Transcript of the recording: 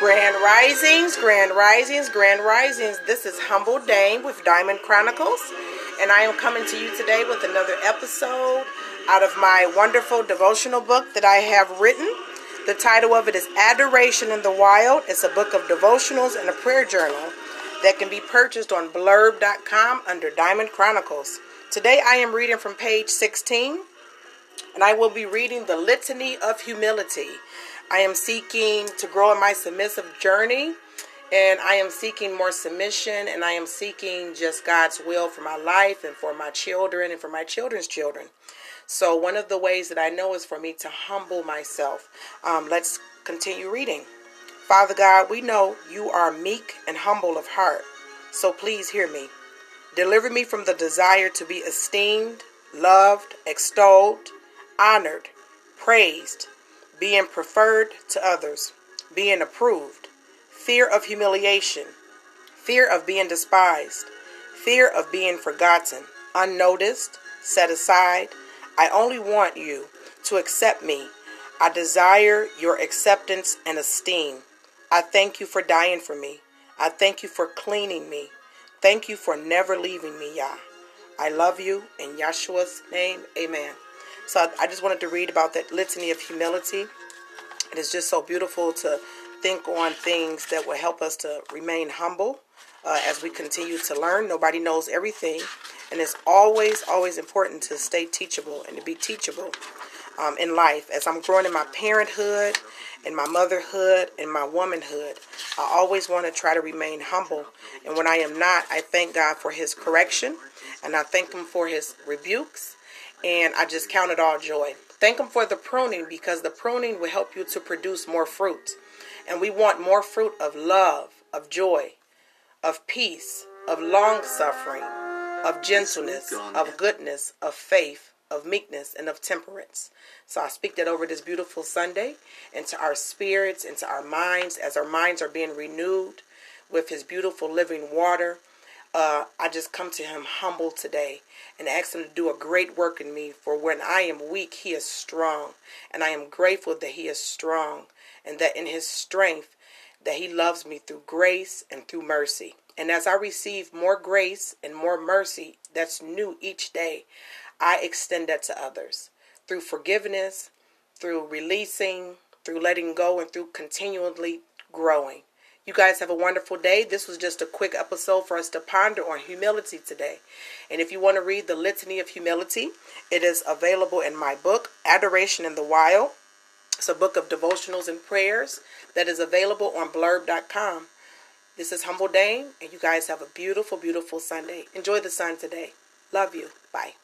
Grand Risings, Grand Risings, Grand Risings. This is Humble Dame with Diamond Chronicles, and I am coming to you today with another episode out of my wonderful devotional book that I have written. The title of it is Adoration in the Wild. It's a book of devotionals and a prayer journal that can be purchased on blurb.com under Diamond Chronicles. Today I am reading from page 16, and I will be reading the Litany of Humility. I am seeking to grow in my submissive journey, and I am seeking more submission, and I am seeking just God's will for my life and for my children and for my children's children. So, one of the ways that I know is for me to humble myself. Um, let's continue reading. Father God, we know you are meek and humble of heart, so please hear me. Deliver me from the desire to be esteemed, loved, extolled, honored, praised, being preferred to others, being approved, fear of humiliation, fear of being despised, fear of being forgotten, unnoticed, set aside. I only want you to accept me. I desire your acceptance and esteem. I thank you for dying for me. I thank you for cleaning me. Thank you for never leaving me, Yah. I love you in Yahshua's name. Amen. So I just wanted to read about that litany of humility. It is just so beautiful to think on things that will help us to remain humble uh, as we continue to learn. Nobody knows everything, and it's always, always important to stay teachable and to be teachable um, in life. As I'm growing in my parenthood, in my motherhood, in my womanhood, I always want to try to remain humble. And when I am not, I thank God for His correction, and I thank Him for His rebukes and I just count it all joy. Thank Him for the pruning because the pruning will help you to produce more fruit. And we want more fruit of love, of joy, of peace, of long suffering, of gentleness, of goodness, of faith, of meekness, and of temperance. So I speak that over this beautiful Sunday into our spirits, into our minds, as our minds are being renewed with His beautiful living water uh, I just come to him humble today and ask him to do a great work in me. For when I am weak, he is strong. And I am grateful that he is strong and that in his strength, that he loves me through grace and through mercy. And as I receive more grace and more mercy that's new each day, I extend that to others through forgiveness, through releasing, through letting go, and through continually growing. You guys have a wonderful day. This was just a quick episode for us to ponder on humility today. And if you want to read the Litany of Humility, it is available in my book, Adoration in the Wild. It's a book of devotionals and prayers that is available on blurb.com. This is Humble Dame, and you guys have a beautiful, beautiful Sunday. Enjoy the sun today. Love you. Bye.